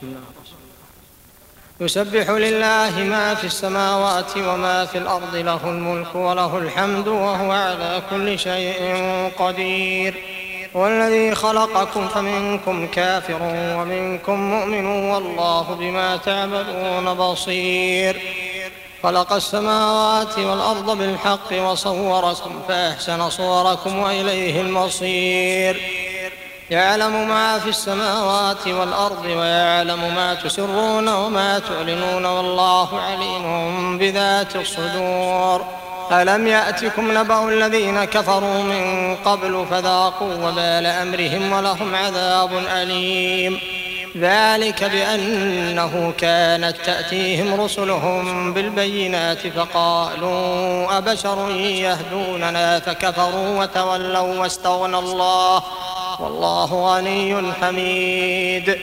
بسم الله يسبح لله ما في السماوات وما في الأرض له الملك وله الحمد وهو على كل شيء قدير. والذي خلقكم فمنكم كافر ومنكم مؤمن والله بما تعملون بصير. خلق السماوات والأرض بالحق وصوركم فأحسن صوركم وإليه المصير. يعلم ما في السماوات والأرض ويعلم ما تسرون وما تعلنون والله عليم بذات الصدور. ألم يأتكم نبأ الذين كفروا من قبل فذاقوا وبال أمرهم ولهم عذاب أليم. ذلك بأنه كانت تأتيهم رسلهم بالبينات فقالوا أبشر يهدوننا فكفروا وتولوا واستغنى الله. والله غني حميد.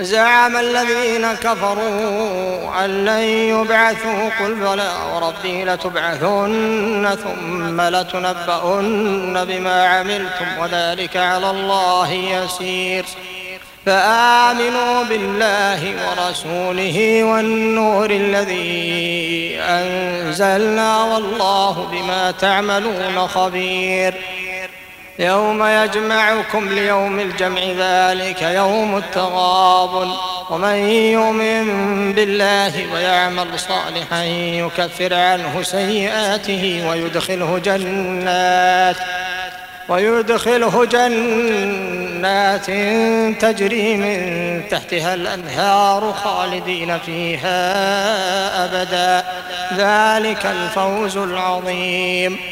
زعم الذين كفروا أن لن يبعثوا قل بلى وربي لتبعثن ثم لتنبؤن بما عملتم وذلك على الله يسير. فآمنوا بالله ورسوله والنور الذي أنزلنا والله بما تعملون خبير. يوم يجمعكم ليوم الجمع ذلك يوم التغابن. ومن يؤمن بالله ويعمل صالحا يكفر عنه سيئاته ويدخله جنات ويدخله جنات تجري من تحتها الأنهار خالدين فيها أبدا. ذلك الفوز العظيم.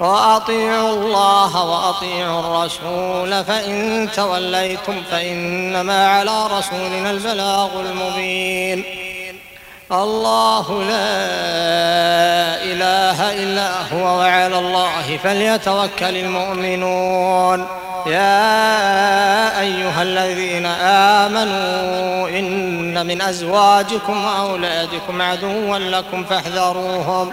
وأطيعوا الله وأطيعوا الرسول فإن توليتم فإنما على رسولنا البلاغ المبين. الله لا إله إلا هو وعلى الله فليتوكل المؤمنون. يا أيها الذين آمنوا إن من أزواجكم وأولادكم عدوا لكم فاحذروهم.